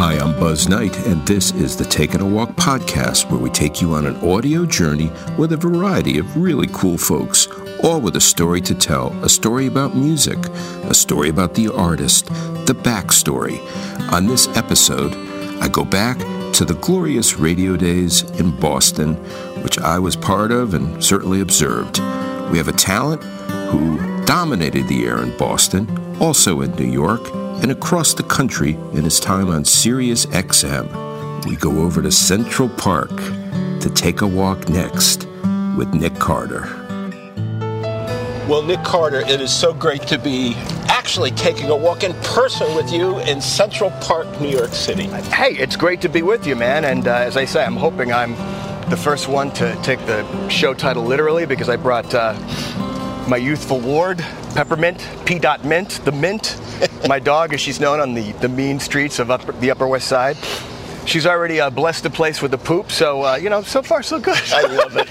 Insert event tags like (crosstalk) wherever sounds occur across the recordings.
Hi, I'm Buzz Knight, and this is the Taking a Walk podcast, where we take you on an audio journey with a variety of really cool folks, all with a story to tell a story about music, a story about the artist, the backstory. On this episode, I go back to the glorious radio days in Boston, which I was part of and certainly observed. We have a talent who dominated the air in Boston, also in New York, and across the country in his time on Sirius XM. We go over to Central Park to take a walk next with Nik Carter. Well, Nik Carter, it is so great to be actually taking a walk in person with you in Central Park, New York City. Hey, it's great to be with you, man. And uh, as I say, I'm hoping I'm the first one to take the show title literally because I brought uh, my youthful ward, Peppermint, P. Dot Mint, the Mint, (laughs) my dog, as she's known on the, the mean streets of upper, the Upper West Side. She's already uh, blessed the place with the poop, so uh, you know, so far so good. I love it.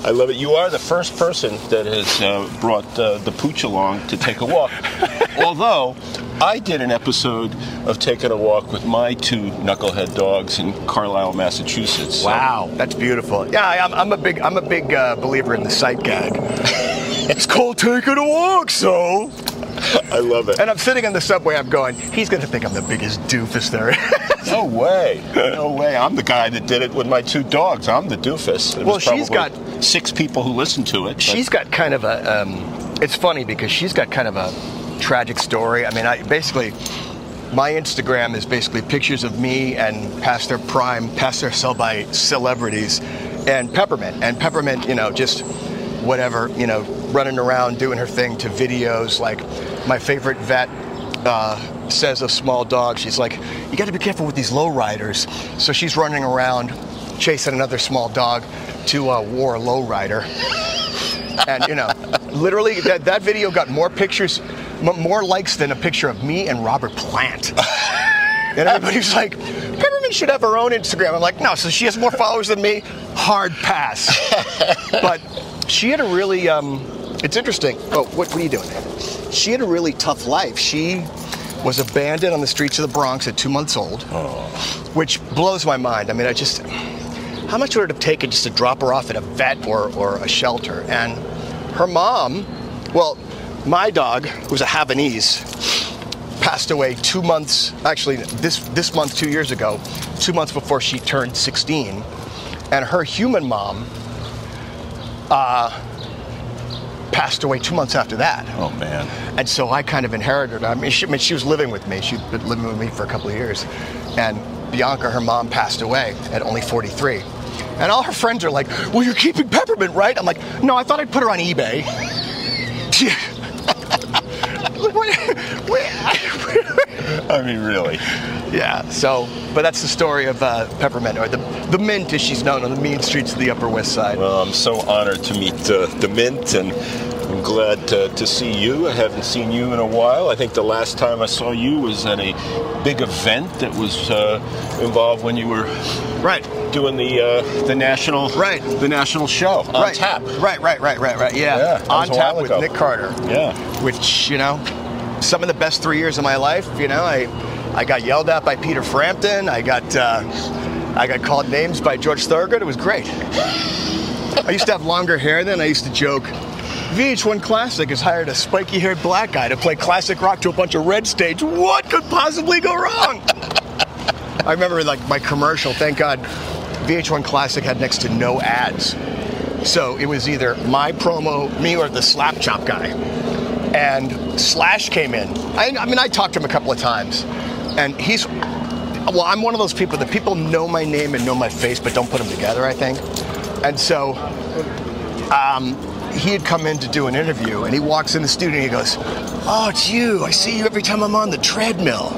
(laughs) I love it. You are the first person that has uh, brought uh, the pooch along to take a walk. (laughs) Although I did an episode of taking a walk with my two knucklehead dogs in Carlisle, Massachusetts. So- Wow, that's beautiful. Yeah, I- I'm, I'm a big I'm a big uh, believer in the sight gag. It's called taking a walk, so. I love it. And I'm sitting in the subway. I'm going. He's gonna think I'm the biggest doofus there. is." (laughs) No way. No way. I'm the guy that did it with my two dogs. I'm the doofus. There Well, she's got- six people who listened to it. but- she's got kind of a. Um, it's funny because she's got kind of a tragic story. I mean, I basically. My Instagram is basically pictures of me and past their prime, past their sell by celebrities, and Peppermint. And Peppermint, you know, just whatever, you know, running around doing her thing to videos. Like my favorite vet uh, says of small dogs, she's like, you got to be careful with these low riders. So she's running around chasing another small dog to uh, war low rider. and you know, literally that, that video got more pictures, m- more likes than a picture of me and Robert Plant. and everybody's like, Peppermint should have her own Instagram. I'm like, no, so she has more followers than me. Hard pass. but she had a really, um, it's interesting. Oh, what, what are you doing? She had a really tough life. She was abandoned on the streets of the Bronx at two months old, which blows my mind. I mean, I just, how much would it have taken just to drop her off at a vet or, or a shelter? And her mom, well, my dog, who's a Havanese, passed away two months, actually, this, this month, two years ago, two months before she turned 16. And her human mom uh, passed away two months after that. Oh man. And so I kind of inherited. I mean, she, I mean, she was living with me. She'd been living with me for a couple of years. And Bianca, her mom, passed away at only 43. And all her friends are like, well, you're keeping Peppermint, right? I'm like, no, I thought I'd put her on eBay. (laughs) (laughs) I mean, really. Yeah, so, but that's the story of uh, Peppermint, or the, the Mint as she's known on the mean streets of the Upper West Side. Well, I'm so honored to meet uh, the Mint, and I'm glad to, to see you. I haven't seen you in a while. I think the last time I saw you was at a big event that was uh, involved when you were right doing the uh, the national right the national show on right. tap. Right, right, right, right, right. Yeah, Yeah, on tap with. Nik Carter. Yeah. which you know, some of the best three years of my life. You know, I I got yelled at by Peter Frampton. I got uh, I got called names by George Thorogood. It was great. I used to have longer hair then. I used to joke. VH1 Classic has hired a spiky-haired black guy to play classic rock to a bunch of red stage. What could possibly go wrong? I remember like my commercial. Thank God, VH1 Classic had next to no ads. So it was either my promo, me, or the slap chop guy. And Slash came in. I, I mean, I talked to him a couple of times, and he's. Well, I'm one of those people that people know my name and know my face, but don't put them together. I think, and so um, he had come in to do an interview, and he walks in the studio and he goes, "Oh, it's you! I see you every time I'm on the treadmill."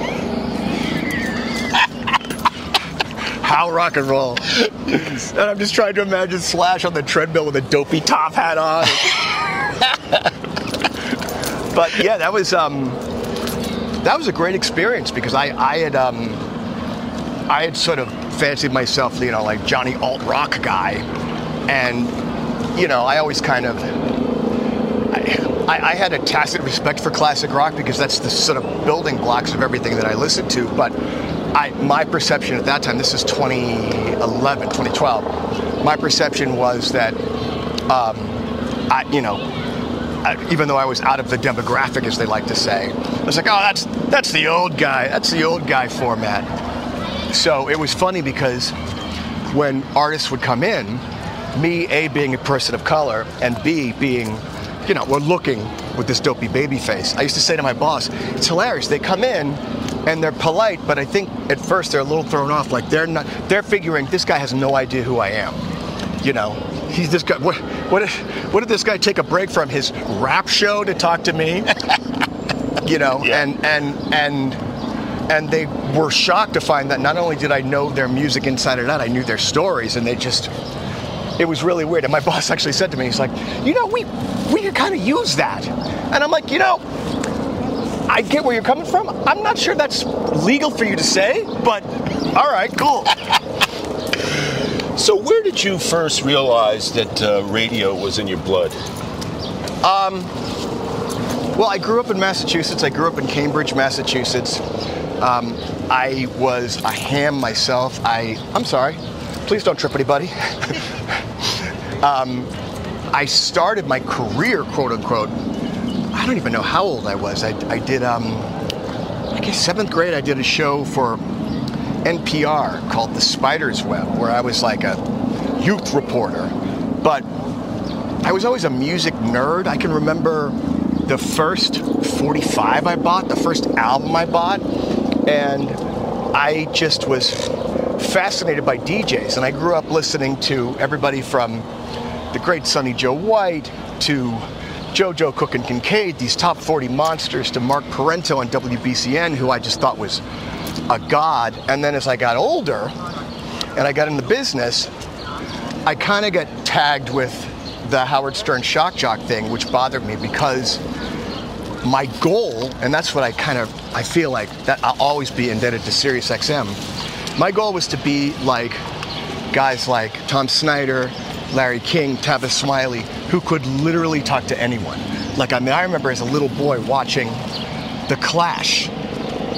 How rock and roll. and I'm just trying to imagine Slash on the treadmill with a dopey top hat on. (laughs) but yeah, that was um, that was a great experience because I, I had um, I had sort of fancied myself, you know, like Johnny alt rock guy, and you know, I always kind of I, I had a tacit respect for classic rock because that's the sort of building blocks of everything that I listened to. But I, my perception at that time, this is 2011, 2012, my perception was that, um, I, you know, even though I was out of the demographic, as they like to say, I was like, oh, that's that's the old guy, that's the old guy format. So it was funny because when artists would come in, me A being a person of color and B being, you know, we're looking with this dopey baby face, I used to say to my boss, it's hilarious. They come in and they're polite, but I think at first they're a little thrown off. Like they're not, they're figuring this guy has no idea who I am. You know, he's this guy. What, what, did, what did this guy take a break from his rap show to talk to me? (laughs) you know, and and and and they were shocked to find that not only did I know their music inside and out, I knew their stories, and they just. It was really weird. And my (laughs) boss actually said to me, he's like, you know, we we could kind of use that. And I'm like, you know, I get where you're coming from. I'm not sure that's legal for you to say, but all right, cool. (laughs) So where did you first realize that uh, radio was in your blood? Um, well, I grew up in Massachusetts. I grew up in Cambridge, Massachusetts. Um, I was a ham myself. I, I'm sorry. Please don't trip anybody. (laughs) um, I started my career, quote unquote. I don't even know how old I was. I, I did, um, I guess seventh grade. I did a show for NPR called The Spider's Web, where I was like a youth reporter. But I was always a music nerd. I can remember the first 45 I bought, the first album I bought, and I just was fascinated by DJs. And I grew up listening to everybody from the great Sonny Joe White to JoJo Cook and Kincaid, these top 40 monsters, to Mark Parenteau on WBCN, who I just thought was a god. And then as I got older and I got in the business, I kind of got tagged with the Howard Stern shock jock thing, which bothered me because my goal, and that's what I kind of I feel like that I'll always be indebted to Sirius XM. My goal was to be like guys like Tom Snyder, Larry King, Tavis Smiley, who could literally talk to anyone. Like I mean, I remember as a little boy watching The Clash,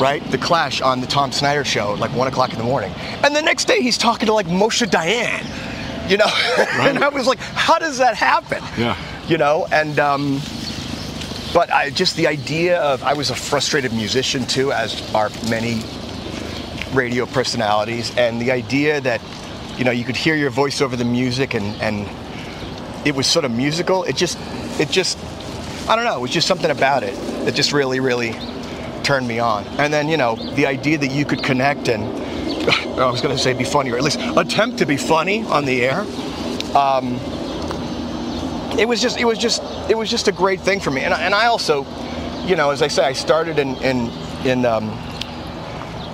right? The Clash on the Tom Snyder show, at like one o'clock in the morning, and the next day he's talking to like Moshe Dayan, you know. (laughs) and I was like, how does that happen? Yeah. You know, and um, but I just the idea of I was a frustrated musician too, as are many radio personalities, and the idea that you know you could hear your voice over the music and and it was sort of musical. It just it just I don't know. It was just something about it that just really, really turned me on. And then, you know, the idea that you could connect and (sighs) I was going to say be funny, or at least attempt to be funny on the air. Um, it was just, it was just, it was just a great thing for me. And, I- and I also, you know, as I say, I started in in in um,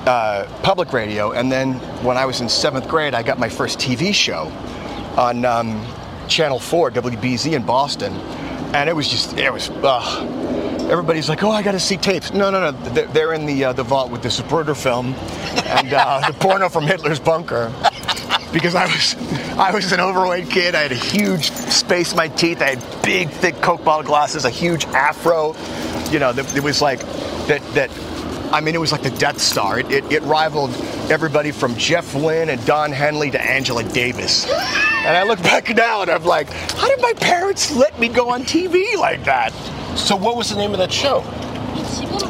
uh, public radio, and then when I was in seventh grade, I got my first TV show on um, Channel 4, WBZ in Boston, and it was just, it was. Everybody's like, oh, I got to see tapes. No, no, no, they're, in the uh, the vault with the Zapruder film and uh, the porno from Hitler's bunker. Because I was, I was an overweight kid. I had a huge space in my teeth. I had big, thick Coke bottle glasses, a huge afro. You know, it was like that. That I mean, it was like the Death Star. It, it, it rivaled everybody from Jeff Lynne and Don Henley to Angela Davis. And I look back now and I'm like, how did my parents let me go on TV like that? So, what was the name of that show?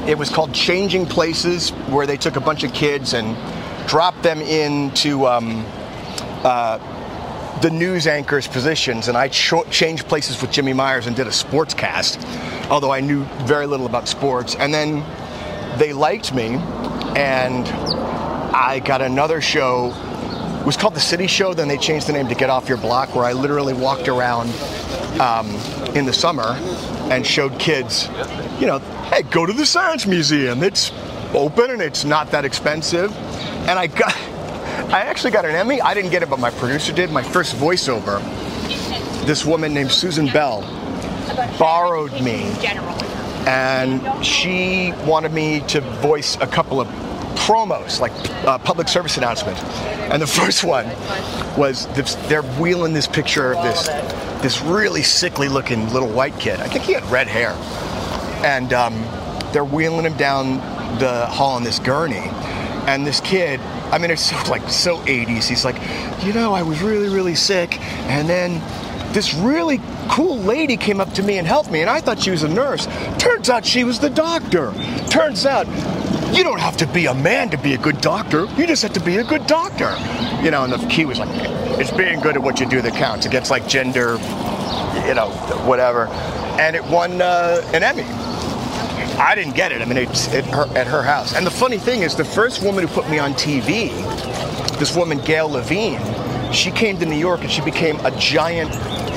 It was called Changing Places, where they took a bunch of kids and dropped them into um, uh, the news anchor's positions. And I changed places with Jimmy Myers and did a sports cast, although I knew very little about sports. And then they liked me, and I got another show. It was called The City Show. Then they changed the name to Get Off Your Block, where I literally walked around um, in the summer and showed kids, you know, hey, go to the Science Museum. It's open and it's not that expensive. And I got, I actually got an Emmy. I didn't get it, but my producer did. My first voiceover. This woman named Susan Bell borrowed me, and she wanted me to voice a couple of promos, like uh, public service announcements. And the (laughs) first one was this, they're wheeling this picture of this this really sickly looking little white kid. I think he had red hair, and um, they're wheeling him down the hall in this gurney. And this kid, I mean, it's so like so 80s. He's like, you know, I was really really sick, and then this really cool lady came up to me and helped me, and I thought she was a nurse. Turns out she was the doctor. Turns out you don't have to be a man to be a good doctor. You just have to be a good doctor. You know, and the key was like, it's being good at what you do that counts. It gets like gender, you know, whatever. And it won uh, an Emmy. I didn't get it. I mean, it's at her, at her house. And the funny thing is, the first woman who put me on TV, this woman, Gail Levin, she came to New York and she became a giant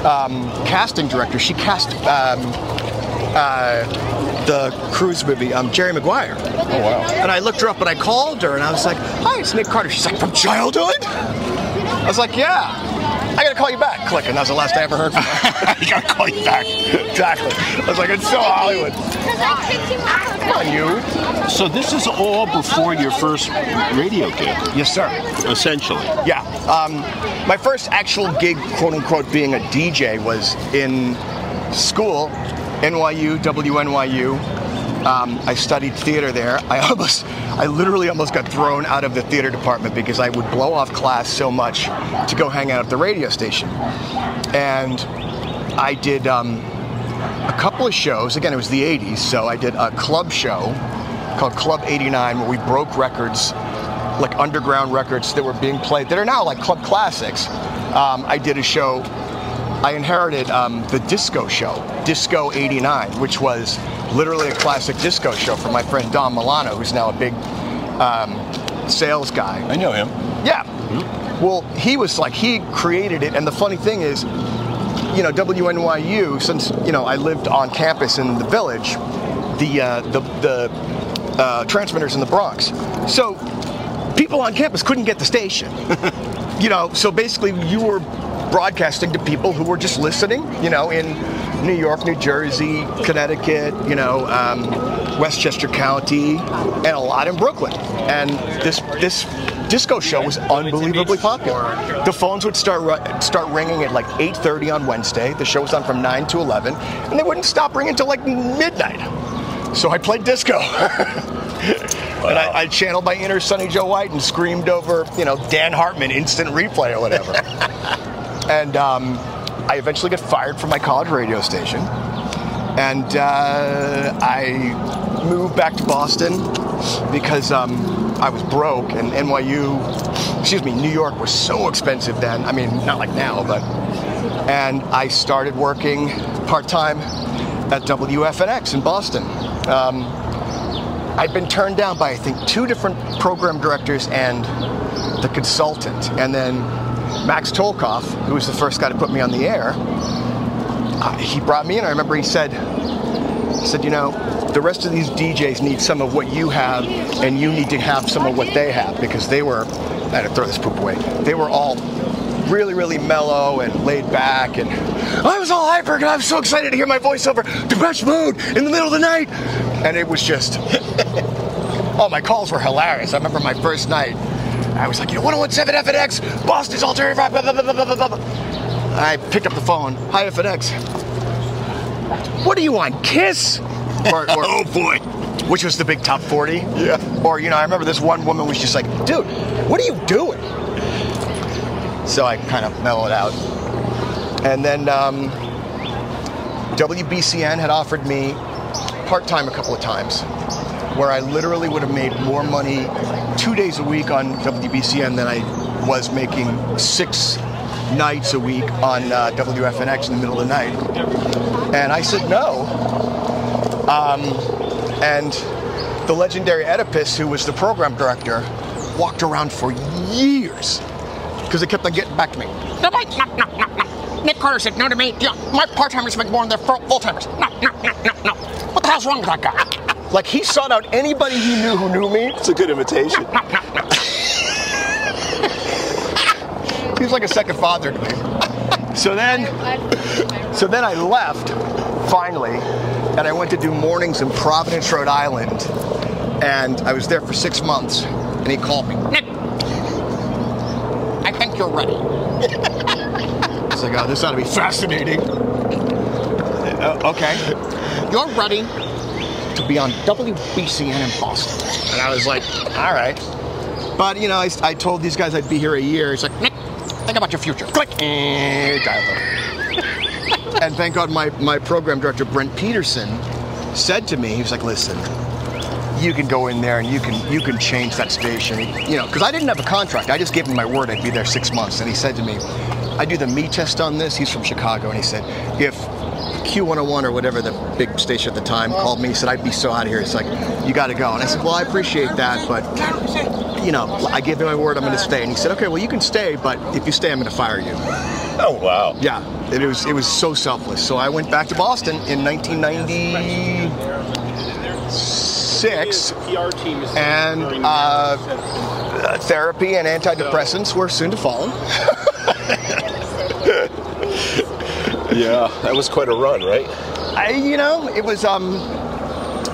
um, casting director. She cast um, uh, the cruise movie, um, Jerry Maguire. Oh, wow. And I looked her up and I called her and I was like, hi, it's Nik Carter. She's like, from childhood? I was like, yeah. I gotta call you back. Click, and that was the last I ever heard from her. (laughs) I gotta call you back. exactly. I was like, it's so Hollywood. Come on, you. So, this is all before your first radio gig, Yes, sir. essentially. Yeah. Um, my first actual gig, quote unquote, being a DJ was in school, NYU, WNYU. Um, I studied theater there. I (laughs) almost, I literally almost got thrown out of the theater department because I would blow off class so much to go hang out at the radio station. And I did um, a couple of shows. Again, it was the 80s, so I did a club show called Club 89 where we broke records, like underground records that were being played that are now like club classics. Um, I did a show. I inherited um, the disco show, Disco 89, which was literally a classic disco show from my friend Don Milano, who's now a big um, sales guy. I know him. Yeah. Well, he was like, he created it. And the funny thing is, you know, WNYU, since, you know, I lived on campus in the village, the, uh, the, the uh, transmitters in the Bronx. So people on campus couldn't get the station. (laughs) you know, so basically you were broadcasting to people who were just listening, you know, in New York, New Jersey, Connecticut, you know, um, Westchester County, and a lot in Brooklyn. And this this disco show was unbelievably popular. The phones would start start ringing at like 8:30 on Wednesday. The show was on from 9 to 11, and they wouldn't stop ringing until like midnight. So I played disco. (laughs) And I, I channeled my inner Sonny Joe White and screamed over, you know, Dan Hartman instant replay or whatever. (laughs) and um, I eventually got fired from my college radio station. And uh, I moved back to Boston because um, I was broke and NYU, excuse me, New York was so expensive then. I mean, not like now, but. And I started working part time at WFNX in Boston. Um, I'd been turned down by I think two different program directors and the consultant, and then Max Tolkoff, who was the first guy to put me on the air. Uh, he brought me in. I remember he said, he said, you know, the rest of these DJs need some of what you have, and you need to have some of what they have because they were. I had to throw this poop away. They were all really, really mellow and laid back, and I was all hyper and I was so excited to hear my voice over Depeche Mode in the middle of the night, and it was just. (laughs) oh, my calls were hilarious. I remember my first night. I was like, you know, 1017 FNX, Boston's alternative rock, blah, blah, blah, blah, blah, blah. I picked up the phone. Hi, FNX. What do you want, Kiss? Or, or, (laughs) Oh boy. which was the big top 40. Yeah. Or, you know, I remember this one woman was just like, dude, what are you doing? So I kind of mellowed out. And then um, WBCN had offered me part time a couple of times, where I literally would have made more money two days a week on WBCN than I was making six nights a week on uh, WFNX in the middle of the night. And I said no. Um, and the legendary Oedipus, who was the program director, walked around for years because they kept on getting back to me. No, no, no, no, no. Nik Carter said no to me. Yeah, my part-timers make more than their full timers. No, no, no, no, no. What the hell's wrong with that guy? Like he sought out anybody he knew who knew me. It's a good imitation. No, no, no. He was like a second father to me. So then, so then I left finally, and I went to do mornings in Providence, Rhode Island, and I was there for six months. And he called me. Nik, I think you're ready. It's like, oh, this ought to be fascinating. Uh, okay, You're ready. Be on WBCN in Boston, and I was like, all right. But you know, I, I told these guys I'd be here a year. It's like, Nik, think about your future. click, dialed (laughs) and thank God my, my program director, Brent Peterson, said to me, he was like, listen, you can go in there and you can you can change that station. You know, because I didn't have a contract. I just gave him my word I'd be there six months. And he said to me, I do the me test on this. He's from Chicago. And he said, if Q101 or whatever the big station at the time called me, he said, I'd be so out of here. It's like, you got to go. And I said, well, I appreciate that, but you know, I gave him my word I'm going to stay. And he said, okay, well, you can stay, but if you stay, I'm going to fire you. Oh wow. Yeah, it was it was so selfless. So I went back to Boston in 1996, and uh, therapy and antidepressants were soon to follow. (laughs) Yeah, that was quite a run, right? I, you know, it was um,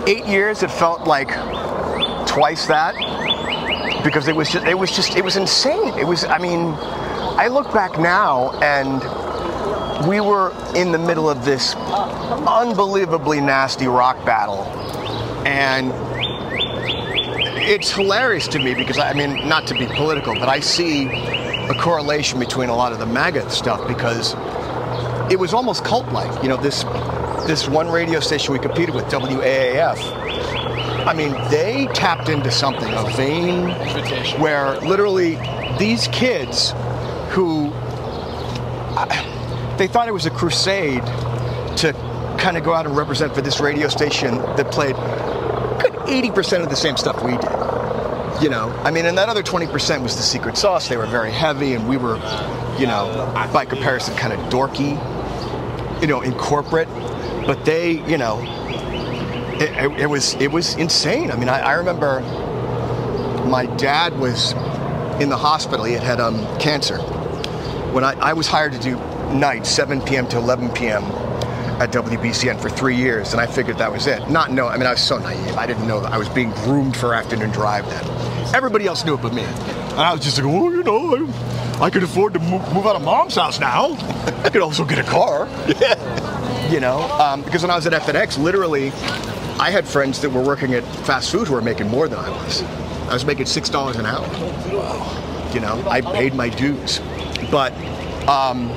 eight years. It felt like twice that because it was just it was just it was insane. It was. I mean, I look back now and we were in the middle of this unbelievably nasty rock battle, and it's hilarious to me because I mean, not to be political, but I see a correlation between a lot of the MAGA stuff because it was almost cult-like. You know, this this one radio station we competed with, WAAF. I mean, they tapped into something, a vein where literally these kids who I- they thought it was a crusade to kind of go out and represent for this radio station that played good 80% of the same stuff we did. You know, I mean, and that other 20% was the secret sauce. They were very heavy, and we were, you know, by comparison, kind of dorky, you know, in corporate. But they, you know, it, it, it was it was insane. I mean, I, I remember my dad was in the hospital. He had had um, cancer. When I, I was hired to do nights, 7 p.m. to 11 p.m. at WBCN for three years, and I figured that was it. Not know. I mean, I was so naive. I didn't know that I was being groomed for afternoon drive then. Everybody else knew it but me. And I was just like, oh, you know, I, I could afford to move, move out of mom's house now. I could also get a car. You know, um, because when I was at FNX, literally, I had friends that were working at fast food who were making more than I was. I was making six dollars an hour. You know, I paid my dues, but um,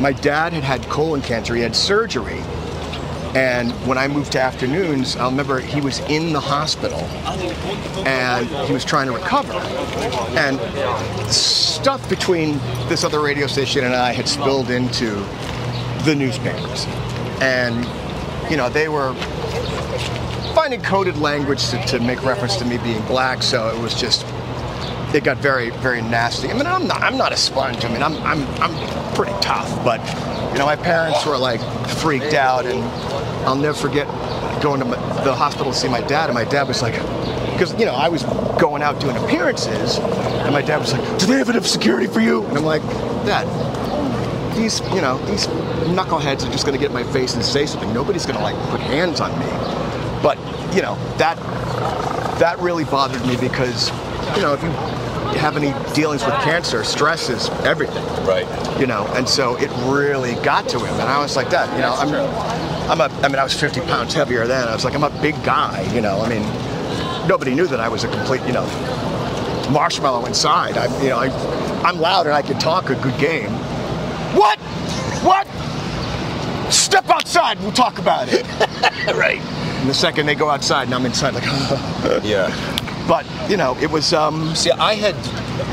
my dad had had colon cancer. He had surgery, and when I moved to afternoons, I remember he was in the hospital, and he was trying to recover, and stuff between this other radio station and I had spilled into the newspapers, and you know, they were finding coded language to, to make reference to me being black. So it was just, it got very, very nasty. I mean, I'm not, I'm not a sponge. I mean, I'm, I'm, I'm pretty tough, but you know, my parents were like freaked out, and I'll never forget going to the hospital to see my dad, and my dad was like, because you know, I was going out doing appearances, and my dad was like, "Do they have enough security for you?" And I'm like, "Dad, these, you know, these knuckleheads are just going to get in my face and say something. Nobody's going to like put hands on me." But you know, that that really bothered me because, you know, if you have any dealings with cancer, stress is everything. Right. You know, and so it really got to him, and I was like "Dad, You know, I'm, I'm a. I mean, I was 50 pounds heavier then. I was like, I'm a big guy. You know, I mean, nobody knew that I was a complete, you know, marshmallow inside. I, you know, I, I'm loud and I can talk a good game. What? What? Step outside. We'll talk about it. (laughs) right. And the second they go outside, and I'm inside, like, (laughs) Yeah. But you know, it was. um See, I had,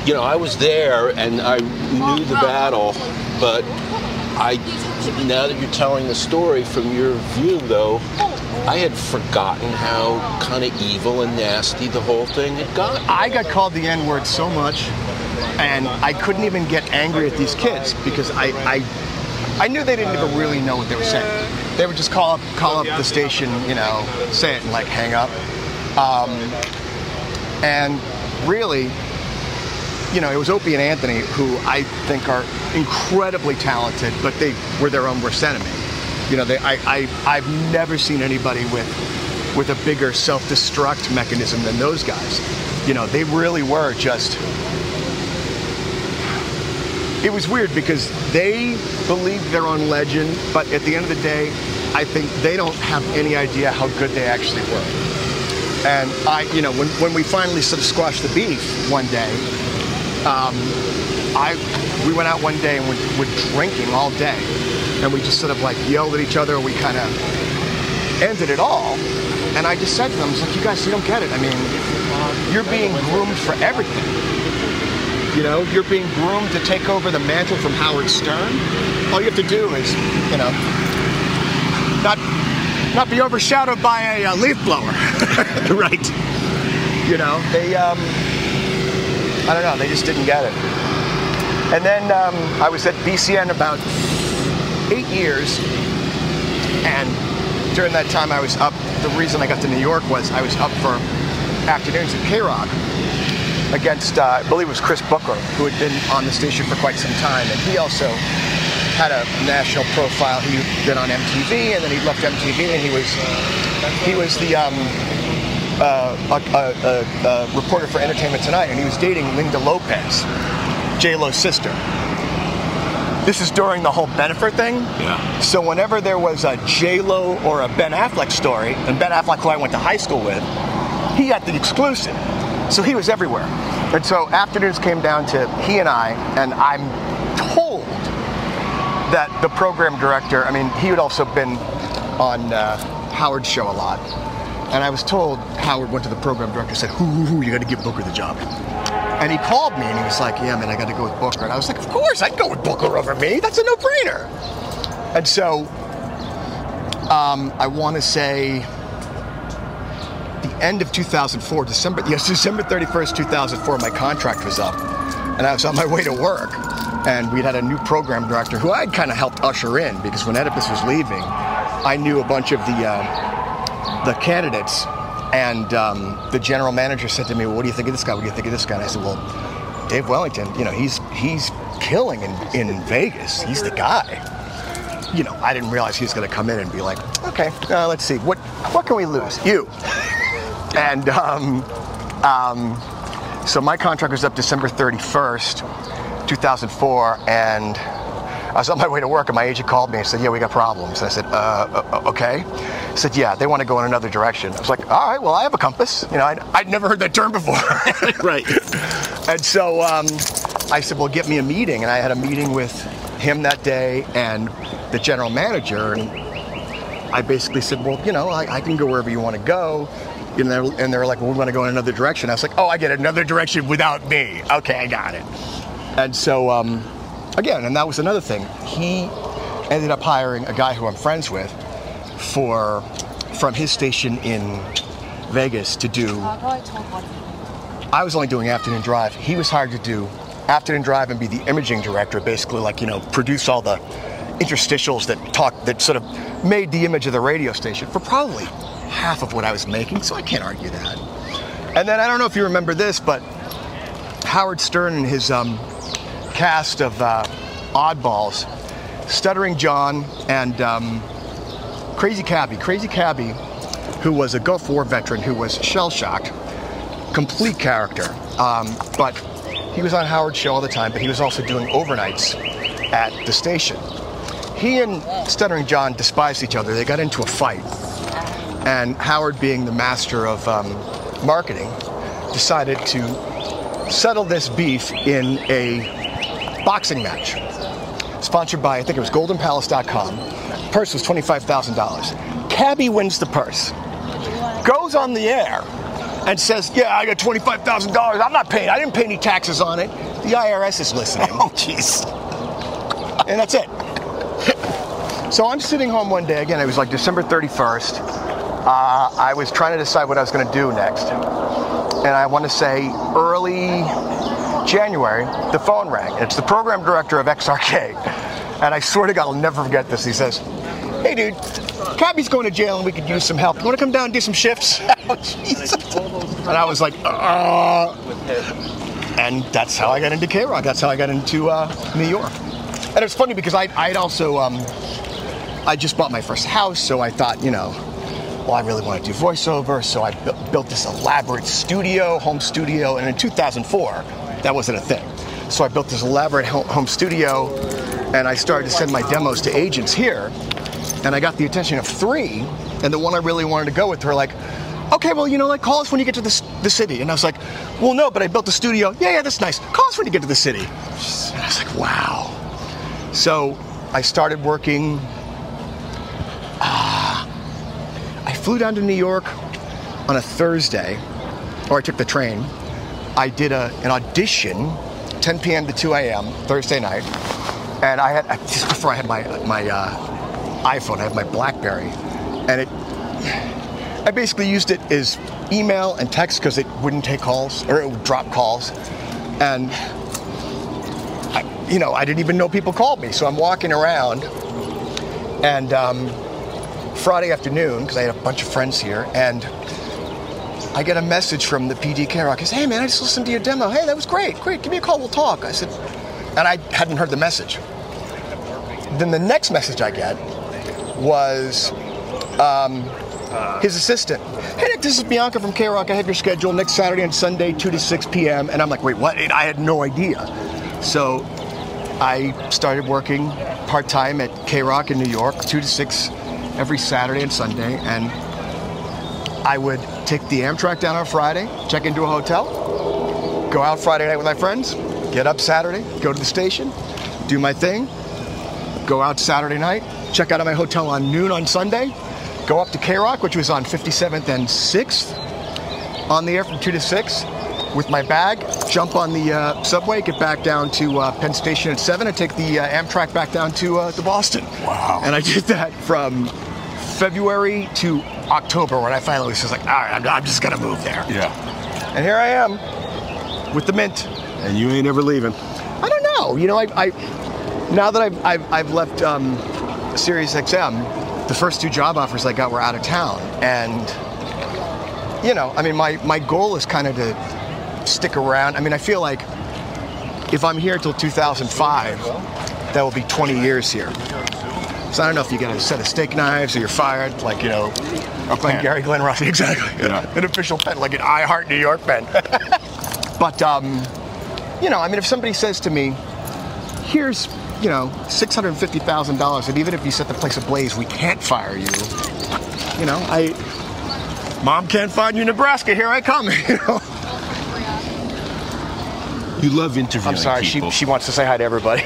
you know, I was there and I knew the battle, but I, now that you're telling the story from your view, though, I had forgotten how kind of evil and nasty the whole thing had got. I got called the N word so much, and I couldn't even get angry at these kids because I, I, I knew they didn't even really know what they were saying. They would just call up, call up the station, you know, say it and like hang up. Um, and really, you know, it was Opie and Anthony who I think are incredibly talented, but they were their own worst enemy. You know, they, I, I, I've never seen anybody with, with a bigger self-destruct mechanism than those guys. You know, they really were just. It was weird because they believed their own legend, but at the end of the day, I think they don't have any idea how good they actually were. And I, you know, when, when we finally sort of squashed the beef one day, um, I, we went out one day and we were drinking all day, and we just sort of like yelled at each other. We kind of ended it all, and I just said to them, I was like, "You guys, you don't get it. I mean, you're being groomed for everything. You know, you're being groomed to take over the mantle from Howard Stern. All you have to do is, you know, not not be overshadowed by a uh, leaf blower. (laughs) right. You know, they, um, I don't know, they just didn't get it. And then um, I was at BCN about eight years, and during that time I was up, the reason I got to New York was I was up for afternoons at K-Rock against, uh, I believe it was Chris Booker, who had been on the station for quite some time, and he also had a national profile. He'd been on MTV, and then he left MTV, and he was he was the um, uh, a, a, a, reporter for Entertainment Tonight, and he was dating Linda Lopez, J Lo's sister. This is during the whole Bennifer thing. Yeah. So whenever there was a J Lo or a Ben Affleck story, and Ben Affleck, who I went to high school with, he got the exclusive. So he was everywhere. And so afternoons came down to he and I, and I'm told that the program director, I mean, he had also been on uh, Howard's show a lot. And I was told Howard went to the program director said, hoo, hoo, hoo, you got to give Booker the job. And he called me and he was like, yeah, man, I got to go with Booker. And I was like, of course, I'd go with Booker over me. That's a no-brainer. And so um, I want to say the end of 2004, December, yes, December 31st, 2004, my contract was up. And I was on my way to work. And we'd had a new program director who I'd kind of helped usher in because when Oedipus was leaving, I knew a bunch of the uh, the candidates. And um, the general manager said to me, well, "What do you think of this guy? What do you think of this guy?" And I said, "Well, Dave Wellington, you know, he's he's killing in, in Vegas. He's the guy." You know, I didn't realize he was going to come in and be like, "Okay, uh, let's see, what what can we lose? You." (laughs) and um, um, so my contract was up December 31st. 2004, and I was on my way to work, and my agent called me and said, "Yeah, we got problems." And I said, uh, uh, "Okay." He said, "Yeah, they want to go in another direction." I was like, "All right, well, I have a compass." You know, I'd, I'd never heard that term before. (laughs) right. And so um, I said, "Well, get me a meeting," and I had a meeting with him that day and the general manager, and I basically said, "Well, you know, I, I can go wherever you want to go." And they're, and they're like, well, we want to go in another direction. I was like, oh, I get another direction without me. Okay, I got it. And so, um, again, and that was another thing. He ended up hiring a guy who I'm friends with for from his station in Vegas to do. I was only doing afternoon drive. He was hired to do afternoon drive and be the imaging director, basically like you know produce all the interstitials that talk that sort of made the image of the radio station for probably half of what I was making. So I can't argue that. And then I don't know if you remember this, but Howard Stern and his um, cast of uh, oddballs, Stuttering John and um, Crazy Cabby. Crazy Cabby, who was a Gulf War veteran who was shell shocked, complete character. Um, but he was on Howard's show all the time, but he was also doing overnights at the station. He and Stuttering John despised each other. They got into a fight. And Howard, being the master of um, marketing, decided to settle this beef in a boxing match. Sponsored by, I think it was goldenpalace.com. Purse was $25,000. Cabby wins the purse. Goes on the air and says, Yeah, I got $25,000. I'm not paying. I didn't pay any taxes on it. The IRS is listening. (laughs) Oh, jeez. And that's it. So I'm sitting home one day, again, it was like December 31st. Uh, I was trying to decide what I was going to do next. And I want to say early January, the phone rang. It's the program director of XRK. And I swear to God, I'll never forget this. He says, Hey, dude, Cabby's going to jail and we could use some help. You want to come down and do some shifts? (laughs) oh, And I was like, uh. And that's how I got into K Rock. That's how I got into uh, New York. And it's funny because I, I'd also, um, I just bought my first house, so I thought, you know, well, I really want to do voiceover, so I bu- built this elaborate studio, home studio, and in 2004, that wasn't a thing. So I built this elaborate home studio, and I started to send my demos to agents here, and I got the attention of three, and the one I really wanted to go with were like, okay, well, you know, like, call us when you get to the, the city. And I was like, well, no, but I built the studio. Yeah, yeah, that's nice. Call us when you get to the city. And I was like, wow. So I started working. Ah, I flew down to New York on a Thursday, or I took the train. I did a, an audition, 10 p.m. to 2 a.m. Thursday night, and I had just before I had my my uh, iPhone, I had my BlackBerry, and it. I basically used it as email and text because it wouldn't take calls or it would drop calls, and I, you know I didn't even know people called me. So I'm walking around, and um, Friday afternoon because I had a bunch of friends here, and I get a message from the PD Rock. He says, "Hey man, I just listened to your demo. Hey, that was great. Great. Give me a call. We'll talk." I said, and I hadn't heard the message. Then the next message I get was um, his assistant. Hey Nik, this is Bianca from K Rock. I have your schedule next Saturday and Sunday, 2 to 6 p.m. And I'm like, wait, what? I had no idea. So I started working part time at K Rock in New York, 2 to 6 every Saturday and Sunday. And I would take the Amtrak down on Friday, check into a hotel, go out Friday night with my friends, get up Saturday, go to the station, do my thing, go out Saturday night, check out of my hotel on noon on Sunday, go up to K Rock, which was on 57th and 6th, on the air from 2 to 6 with my bag, jump on the uh, subway, get back down to uh, Penn Station at 7, and take the uh, Amtrak back down to, uh, to Boston. Wow. And I did that from February to October when I finally was just like, all right, I'm, I'm just to move there. Yeah. And here I am with the mint. And you ain't ever leaving. I don't know. You know, I, I now that I've, I've, I've left um, Sirius XM, the first two job offers I got were out of town. And, you know, I mean, my, my goal is kind of to stick around. I mean, I feel like if I'm here till 2005, that will be 20 years here. So I don't know if you get a set of steak knives or you're fired, like, you know, like pen. Gary Glenn Ross. (laughs) Exactly. Yeah. An official pen, like an I Heart New York pen. (laughs) but, um, you know, I mean, if somebody says to me, here's, you know, $650,000, and even if you set the place ablaze, we can't fire you. You know, I, mom can't find you Nebraska, here I come, (laughs) you know. You love interviewing I'm sorry, people. she, she wants to say hi to everybody.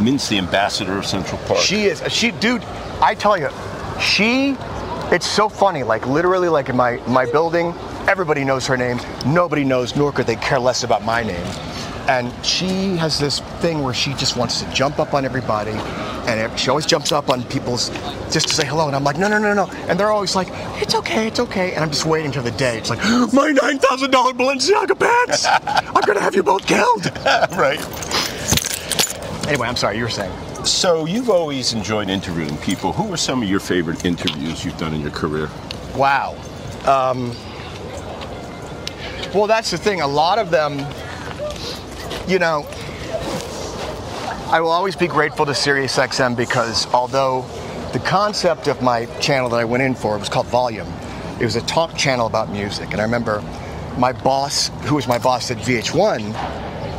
Mint's the ambassador of Central Park. She is. She, dude. I tell you, she. It's so funny. Like literally, like in my my building, everybody knows her name. Nobody knows, nor could they care less about my name. And she has this thing where she just wants to jump up on everybody, And she always jumps up on people's just to say hello, and I'm like, no, no, no, no. And they're always like, it's okay, it's okay. And I'm just waiting till the day. It's like, my nine thousand dollar Balenciaga pants. I'm gonna have you both killed. (laughs) right. Anyway, I'm sorry. You were saying. So you've always enjoyed interviewing people. Who are some of your favorite interviews you've done in your career? Wow. Um, well, that's the thing. A lot of them, you know, I will always be grateful to SiriusXM because although the concept of my channel that I went in for was called Volume, it was a talk channel about music. And I remember my boss, who was my boss at VH1,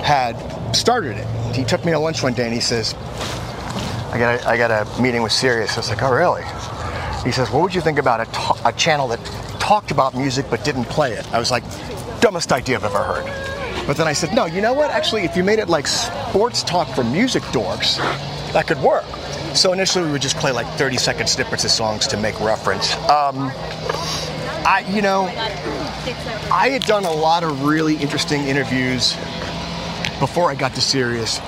had started it. He took me to lunch one day and he says, I got a, I got a meeting with Sirius. I was like, oh, really? He says, what would you think about a, ta- a channel that talked about music but didn't play it? I was like, dumbest idea I've ever heard. But then I said, no, you know what? Actually, if you made it like sports talk for music dorks, that could work. So initially, we would just play like 30 second snippets of songs to make reference. Um, I, you know, I had done a lot of really interesting interviews before I got to Sirius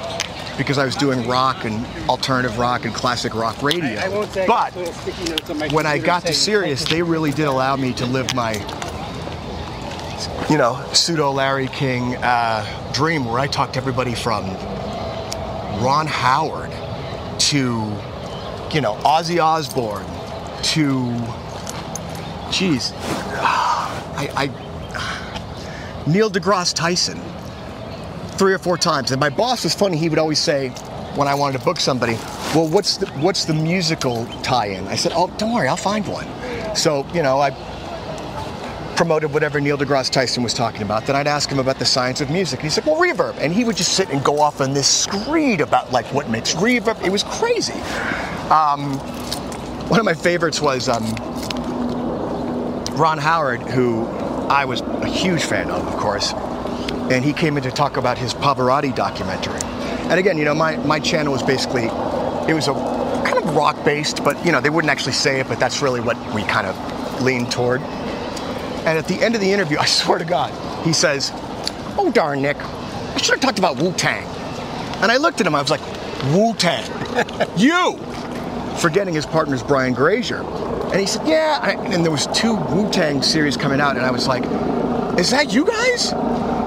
because I was doing rock and alternative rock and classic rock radio. But when I got to Sirius, they really did allow me to live my, you know, pseudo Larry King uh, dream where I talked to everybody from Ron Howard to, you know, Ozzy Osbourne to, geez, (sighs) I, I (sighs) Neil deGrasse Tyson three or four times. And my boss was funny. He would always say, when I wanted to book somebody, well, what's the, what's the musical tie-in? I said, oh, don't worry, I'll find one. So, you know, I promoted whatever Neil deGrasse Tyson was talking about. Then I'd ask him about the science of music. And he said, well, reverb. And he would just sit and go off on this screed about like what makes reverb. It was crazy. Um, one of my favorites was um, Ron Howard, who I was a huge fan of, of course and he came in to talk about his Pavarotti documentary. And again, you know, my, my channel was basically, it was a kind of rock based, but you know, they wouldn't actually say it, but that's really what we kind of leaned toward. And at the end of the interview, (laughs) I swear to God, he says, Oh, darn, Nik, I should have talked about Wu Tang. And I looked at him, I was like, Wu Tang, (laughs) you! Forgetting his partner's Brian Grazer. And he said, Yeah. And there was two Wu Tang series coming out, and I was like, Is that you guys?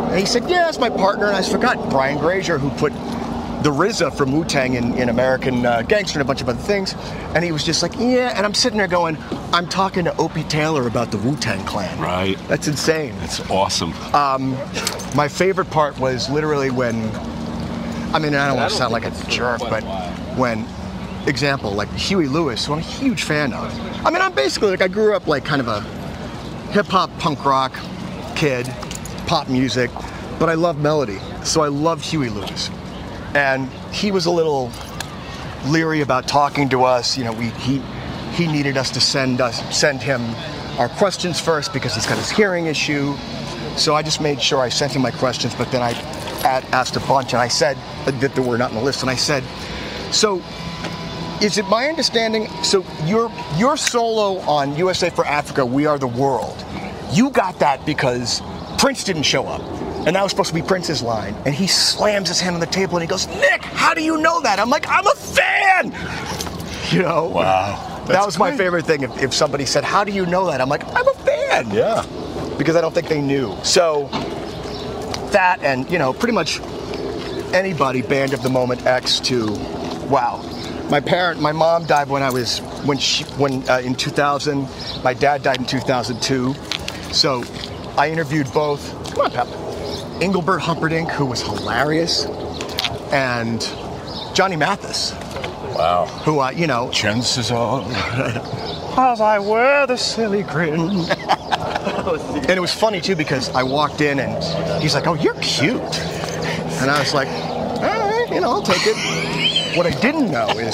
And he said, Yeah, that's my partner. And I forgot Brian Grazer, who put the RZA from Wu Tang in, in American uh, Gangster and a bunch of other things. And he was just like, Yeah. And I'm sitting there going, I'm talking to Opie Taylor about the Wu Tang Clan. Right. That's insane. That's awesome. Um, my favorite part was literally when, I mean, I don't want to sound like a jerk, but when, example, like Huey Lewis, who I'm a huge fan of. I mean, I'm basically like, I grew up like kind of a hip hop punk rock kid pop music, but I love melody. So I love Huey Lewis. And he was a little leery about talking to us. You know, we he he needed us to send us send him our questions first because he's got his hearing issue. So I just made sure I sent him my questions, but then I at, asked a bunch and I said uh, that they were not in the list. And I said, so is it my understanding? So your your solo on USA for Africa, We Are the World, you got that because Prince didn't show up. And that was supposed to be Prince's line. And he slams his hand on the table and he goes, Nik, how do you know that? I'm like, I'm a fan! You know? Wow. that was my favorite thing. If, if somebody said, How do you know that? I'm like, I'm a fan! Yeah. Because I don't think they knew. So, that and, you know, pretty much anybody, Band of the Moment X to, wow. My parent, my mom died when I was, when she, when, uh, in 2000. My dad died in 2002. So, I interviewed both, come on, Pep, Engelbert Humperdinck, who was hilarious, and Johnny Mathis. Wow. Who, uh, you know. Chances are. (laughs) As I wear the silly grin. (laughs) and it was funny, too, because I walked in and he's like, oh, you're cute. And I was like, all right, you know, I'll take it. What I didn't know is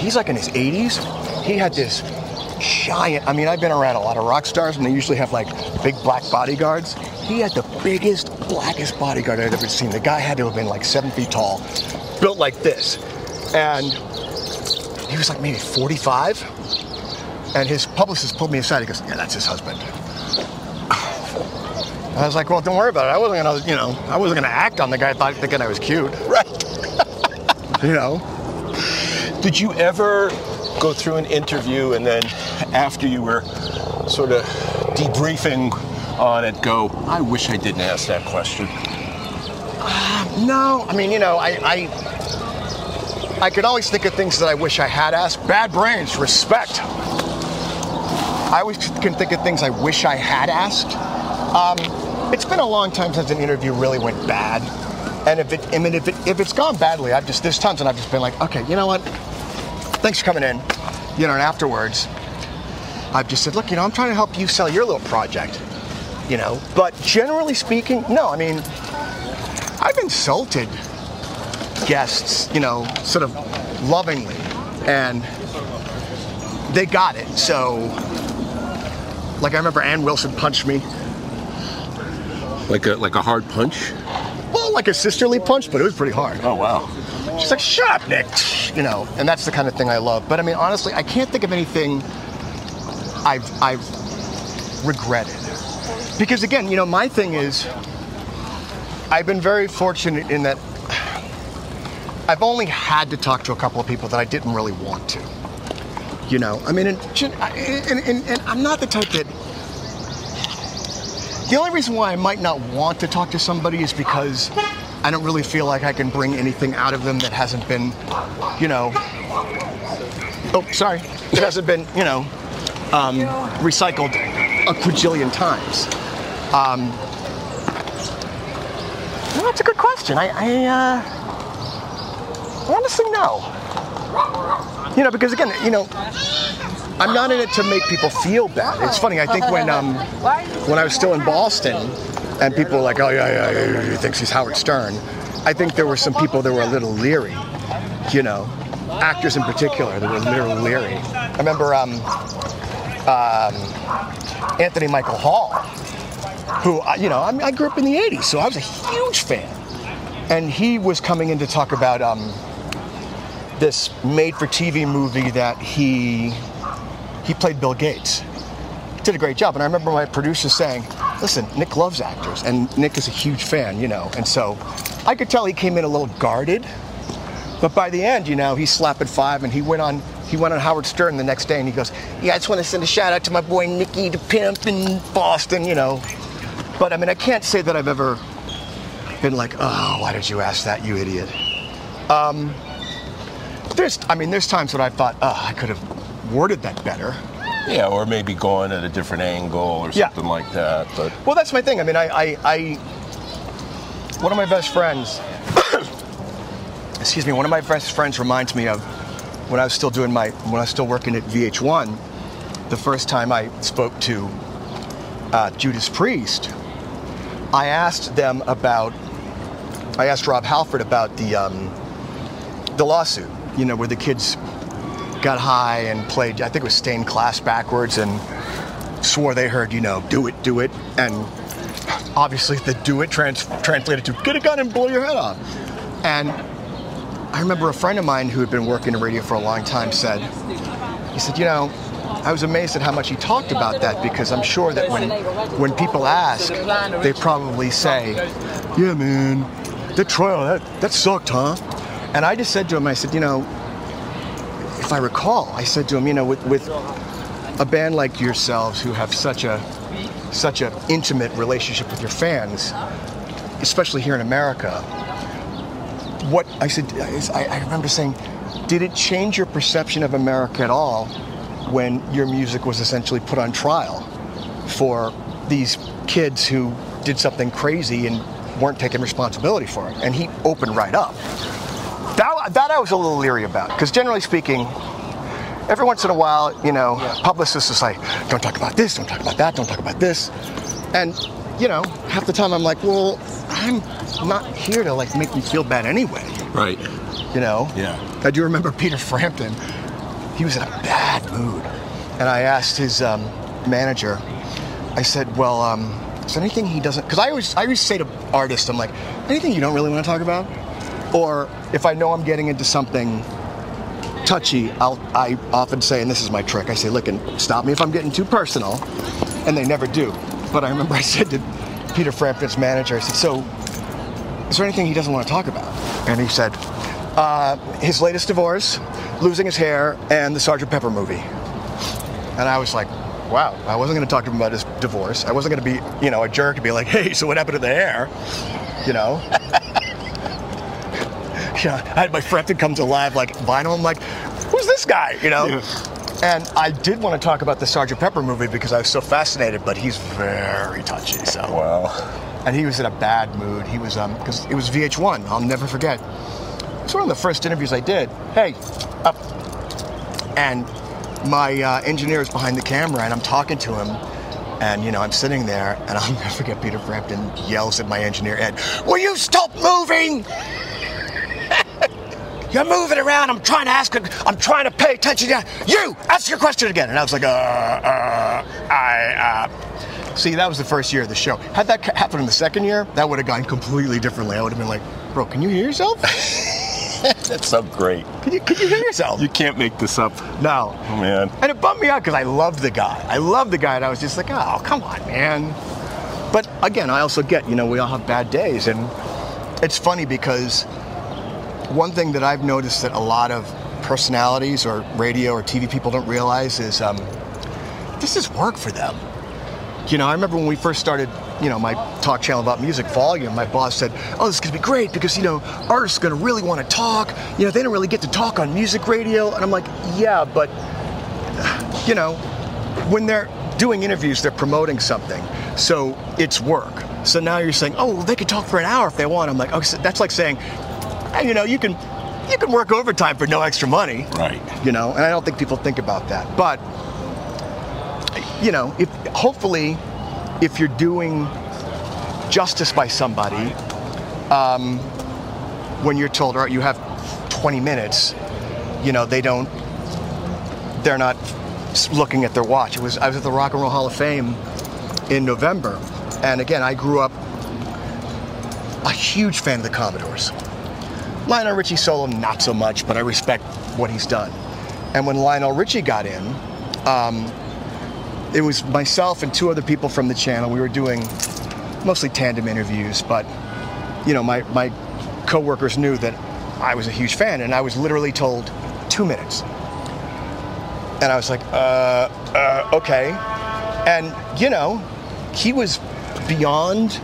he's like in his 80s. He had this giant. I mean, I've been around a lot of rock stars, and they usually have like big black bodyguards. He had the biggest, blackest bodyguard I'd ever seen. The guy had to have been like seven feet tall, built like this, and he was like maybe 45. And his publicist pulled me aside. He goes, "Yeah, that's his husband." (sighs) I was like, "Well, don't worry about it. I wasn't gonna, you know, I wasn't gonna act on the guy thought, thinking I was cute, (laughs) right? (laughs) you know." Did you ever go through an interview and then after you were sort of debriefing on it, go, I wish I didn't ask that question? No, I mean, you know, I, I, I could always think of things that I wish I had asked. Bad brains, respect. I always can think of things I wish I had asked. Um, it's been a long time since an interview really went bad, and if it, I mean, if it, if it's gone badly, I've just there's times when I've just been like, okay, you know what? Thanks for coming in. You know, and afterwards, I've just said, look, you know, I'm trying to help you sell your little project. You know, but generally speaking, no. I mean, I've insulted guests, you know, sort of lovingly, and they got it. So, like, I remember Ann Wilson punched me. Like a like a hard punch? Well, like a sisterly punch, but it was pretty hard. Oh wow. She's like, "Shut up, Nik," you know, and that's the kind of thing I love. But I mean, honestly, I can't think of anything I've I've regretted because again, you know, my thing is I've been very fortunate in that I've only had to talk to a couple of people that I didn't really want to. You know, I mean, and, and, and, and I'm not the type that. The only reason why I might not want to talk to somebody is because I don't really feel like I can bring anything out of them that hasn't been, you know. Oh, sorry. It hasn't been, you know, um, recycled a quadrillion times. Um, well, that's a good question. I, I uh, honestly no. You know, because again, you know, I'm not in it to make people feel bad. It's funny. I think when um, when I was still in Boston, and people were like, "Oh yeah, yeah, yeah, he thinks he's Howard Stern," I think there were some people that were a little leery. You know, actors in particular that were a little leery. I remember um, um, Anthony Michael Hall, who you know, I, I grew up in the '80s, so I was a huge fan, and he was coming in to talk about. Um, this made-for-TV movie that he he played Bill Gates. He did a great job, and I remember my producer saying, "Listen, Nik loves actors, and Nik is a huge fan, you know." And so, I could tell he came in a little guarded, but by the end, you know, he's slapping five, and he went on he went on Howard Stern the next day, and he goes, "Yeah, I just want to send a shout out to my boy Nicky the Pimp in Boston, you know." But I mean, I can't say that I've ever been like, "Oh, why did you ask that, you idiot?" Um, there's, I mean, there's times when I thought, oh, I could have worded that better. Yeah, or maybe going at a different angle or Yeah. something like that. But Well, that's my thing. I mean, I, I, I one of my best friends, (coughs) excuse me, one of my best friends reminds me of when I was still doing my, when I was still working at VH1, the first time I spoke to uh, Judas Priest, I asked them about, I asked Rob Halford about the, um, the lawsuit, you know, where the kids got high and played, I think it was stained class backwards and swore they heard, you know, do it, do it. And obviously the do it trans- translated to get a gun and blow your head off. And I remember a friend of mine who had been working in radio for a long time said, he said, you know, I was amazed at how much he talked about that because I'm sure that when when people ask, they probably say, yeah, man, that trial, that, that sucked, huh? And I just said to him, I said, you know, if I recall, I said to him, you know, with, with a band like yourselves who have such a such an intimate relationship with your fans, especially here in America, what I said, I, I remember saying, did it change your perception of America at all when your music was essentially put on trial for these kids who did something crazy and weren't taking responsibility for it? And he opened right up. That, that I was a little leery about, because generally speaking, every once in a while, you know, publicists will say, don't talk about this, don't talk about that, don't talk about this. And, you know, half the time I'm like, well, I'm not here to like make you feel bad anyway. right. You know? Yeah. I do remember Peter Frampton. He was in a bad mood. And I asked his um, manager, I said, well, um, is there anything he doesn't, because I always, I always say to artists, I'm like, anything you don't really want to talk about? Or if I know I'm getting into something touchy, I'll, I often say, and this is my trick, I say, look, and stop me if I'm getting too personal. And they never do. But I remember I said to Peter Frampton's manager, I said, so is there anything he doesn't want to talk about? And he said, Uh, his latest divorce, losing his hair, and the Sergeant Pepper movie. And I was like, wow, I wasn't going to talk to him about his divorce. I wasn't going to be, you know, a jerk and be like, hey, so what happened to the hair? You know? (laughs) yeah, I had my Frampton come to alive like vinyl. I'm like, who's this guy? You know? And I did want to talk about the Sergeant Pepper movie because I was so fascinated, but he's very touchy. So wow. And he was in a bad mood. He was um because it was VH1. I'll never forget. It's one of the first interviews I did. Hey, up. And my uh, engineer is behind the camera, and I'm talking to him. And you know, I'm sitting there, and I'll (laughs) never forget Peter Frampton yells at my engineer Ed, "Will you stop moving? You're moving around. I'm trying to ask. I'm trying to pay attention. to You ask your question again." And I was like, "Uh, uh, I." Uh. See, that was the first year of the show. Had that happened in the second year, that would have gone completely differently. I would have been like, "Bro, can you hear yourself? (laughs) (laughs) That's so great. Can you, can you hear yourself?" You can't make this up. No. Oh, man. And it bummed me out because I loved the guy. I loved the guy, and I was just like, oh, come on, man. But again, I also get, you know, we all have bad days. And it's funny because one thing that I've noticed that a lot of personalities or radio or TV people don't realize is um, this is work for them. You know, I remember when we first started, you know, my talk channel about music, Volume, my boss said, oh, this is going to be great because, you know, artists are going to really want to talk. You know, they don't really get to talk on music radio. And I'm like, yeah, but, you know, when they're doing interviews, they're promoting something. So it's work. So now you're saying, oh, well, they could talk for an hour if they want. I'm like, oh, so that's like saying, hey, you know, you can you can work overtime for no extra money. Right. You know, and I don't think people think about that. But you know, if hopefully if you're doing justice by somebody, um, when you're told, all right, you have 20 minutes, you know, they don't, they're not looking at their watch. It was, I was at the Rock and Roll Hall of Fame in November. And again, I grew up a huge fan of the Commodores. Lionel Richie solo, not so much, but I respect what he's done. And when Lionel Richie got in, um, it was myself and two other people from the channel. We were doing mostly tandem interviews, but you know, my my coworkers knew that I was a huge fan, and I was literally told two minutes. And I was like, uh, uh, okay. And you know, he was beyond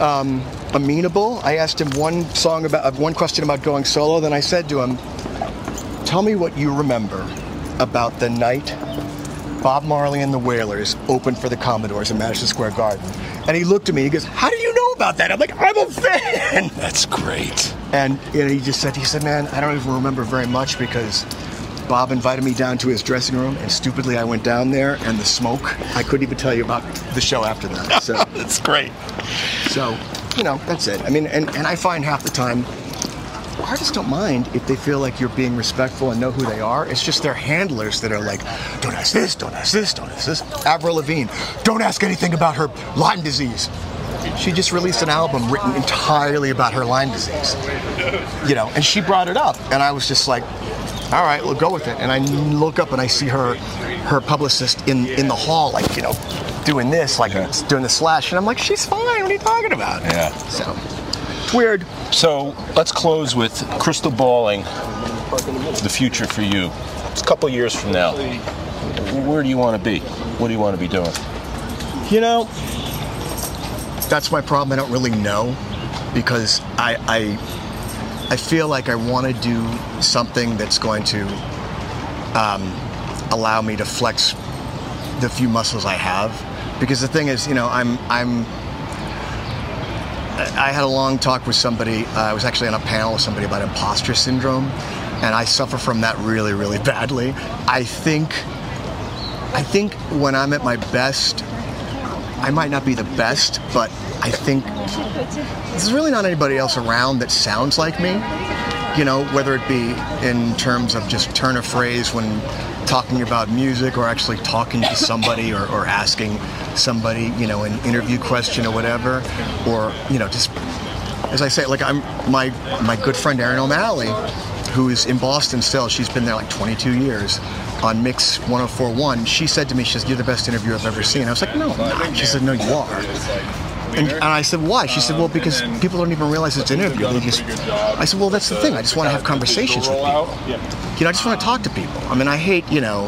um, amenable. I asked him one song about uh, one question about going solo. Then I said to him, "Tell me what you remember about the night Bob Marley and the Wailers opened for the Commodores in Madison Square Garden." And he looked at me. He goes, "How do you know about that?" I'm like, "I'm a fan." (laughs) That's great. And you know, he just said, "He said, man, I don't even remember very much because." Bob invited me down to his dressing room, and stupidly I went down there, and the smoke, I couldn't even tell you about the show after that. So (laughs) That's great. so, you know, that's it. I mean, and, and I find half the time artists don't mind if they feel like you're being respectful and know who they are. It's just their handlers that are like, don't ask this, don't ask this, don't ask this. Avril Lavigne, don't ask anything about her Lyme disease. She just released an album written entirely about her Lyme disease. You know, and she brought it up, and I was just like, all right, we'll go with it. And I look up and I see her, her publicist in in the hall, like you know, doing this, like doing the slash, and I'm like, she's fine. What are you talking about? Yeah. So it's weird. So let's close with crystal balling the future for you. It's a couple years from now. Where do you want to be? What do you want to be doing? You know, that's my problem. I don't really know because I I, I feel like I want to do something that's going to um, allow me to flex the few muscles I have. Because the thing is, you know, I'm I'm I had a long talk with somebody. Uh, I was actually on a panel with somebody about imposter syndrome, and I suffer from that really, really badly. I think, I think when I'm at my best, I might not be the best, but I think there's really not anybody else around that sounds like me. You know, whether it be in terms of just turn of phrase when talking about music or actually talking to somebody or, or asking somebody, you know, an interview question or whatever, or, you know, just as I say, like I'm my my good friend Erin O'Malley, who is in Boston still. She's been there like 22 years on Mix 104.1. She said to me, "She says you're the best interview I've ever seen." I was like, "No, I'm not." She said, "No, you are." And, and I said, why? She said, well, because people don't even realize it's an interview. They just, I said, well, that's the thing. I just want to have conversations with people. You know, I just want to talk to people. I mean, I hate, you know,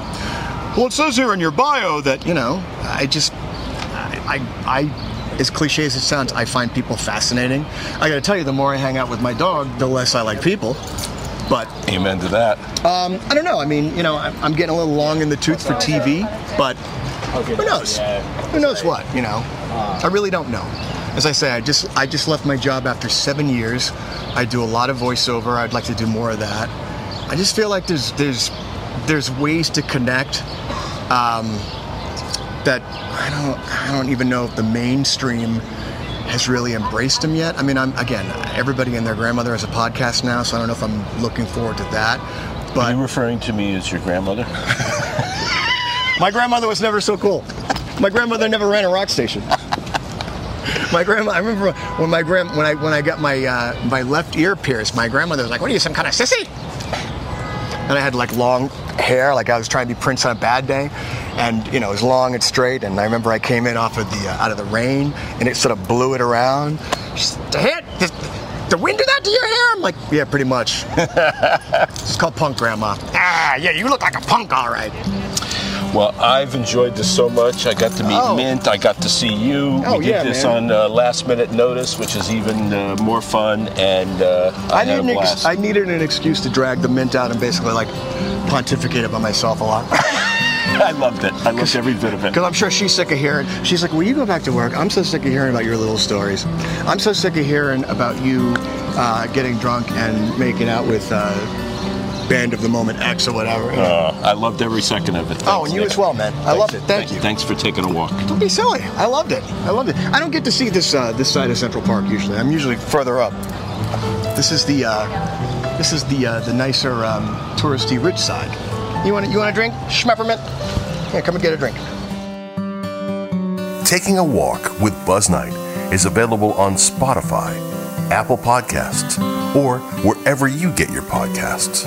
well, it says here in your bio that, you know, I just, I, I, I as cliche as it sounds, I find people fascinating. I got to tell you, the more I hang out with my dog, the less I like people. But amen to that. Um, I don't know. I mean, you know, I'm, I'm getting a little long in the tooth for TV, but who knows? Who knows what? You know, I really don't know. As I say, I just I just left my job after seven years. I do a lot of voiceover. I'd like to do more of that. I just feel like there's there's there's ways to connect um, that I don't I don't even know if the mainstream has really embraced them yet. I mean, I'm again, everybody and their grandmother has a podcast now, so I don't know if I'm looking forward to that. But Are you referring to me as your grandmother? (laughs) My grandmother was never so cool. My grandmother never ran a rock station. My grandma, I remember when my grand, when I when I got my uh, my left ear pierced, my grandmother was like, "What are you, some kind of sissy?" And I had like long hair, like I was trying to be Prince on a bad day, and you know it was long and straight. And I remember I came in off of the uh, out of the rain, and it sort of blew it around. Just, the, the wind do that to your hair? I'm like, yeah, pretty much. (laughs) it's called punk, Grandma. Ah, yeah, you look like a punk, all right. Well, I've enjoyed this so much. I got to meet Oh. Mint. I got to see you. Oh, we did yeah, this man. on uh, last minute notice, which is even uh, more fun. And uh, I, I, needed an ex-. I needed an excuse to drag the mint out and basically like pontificate about myself a lot. (laughs) I loved it. I loved every bit of it. Because I'm sure she's sick of hearing. She's like, "Will you go back to work?" I'm so sick of hearing about your little stories. I'm so sick of hearing about you uh, getting drunk and making out with uh, Band of the Moment X or whatever. Uh, I loved every second of it. oh, and you as well, man. I loved it. Thank you. Thanks for taking a walk. Don't be silly. I loved it. I loved it. I don't get to see this uh, this side of Central Park usually. I'm usually further up. This is the uh, this is the uh, the nicer um, touristy rich side. You want you want a drink? Schmeppermint? Yeah, come and get a drink. Taking a Walk with Buzz Knight is available on Spotify, Apple Podcasts, or wherever you get your podcasts.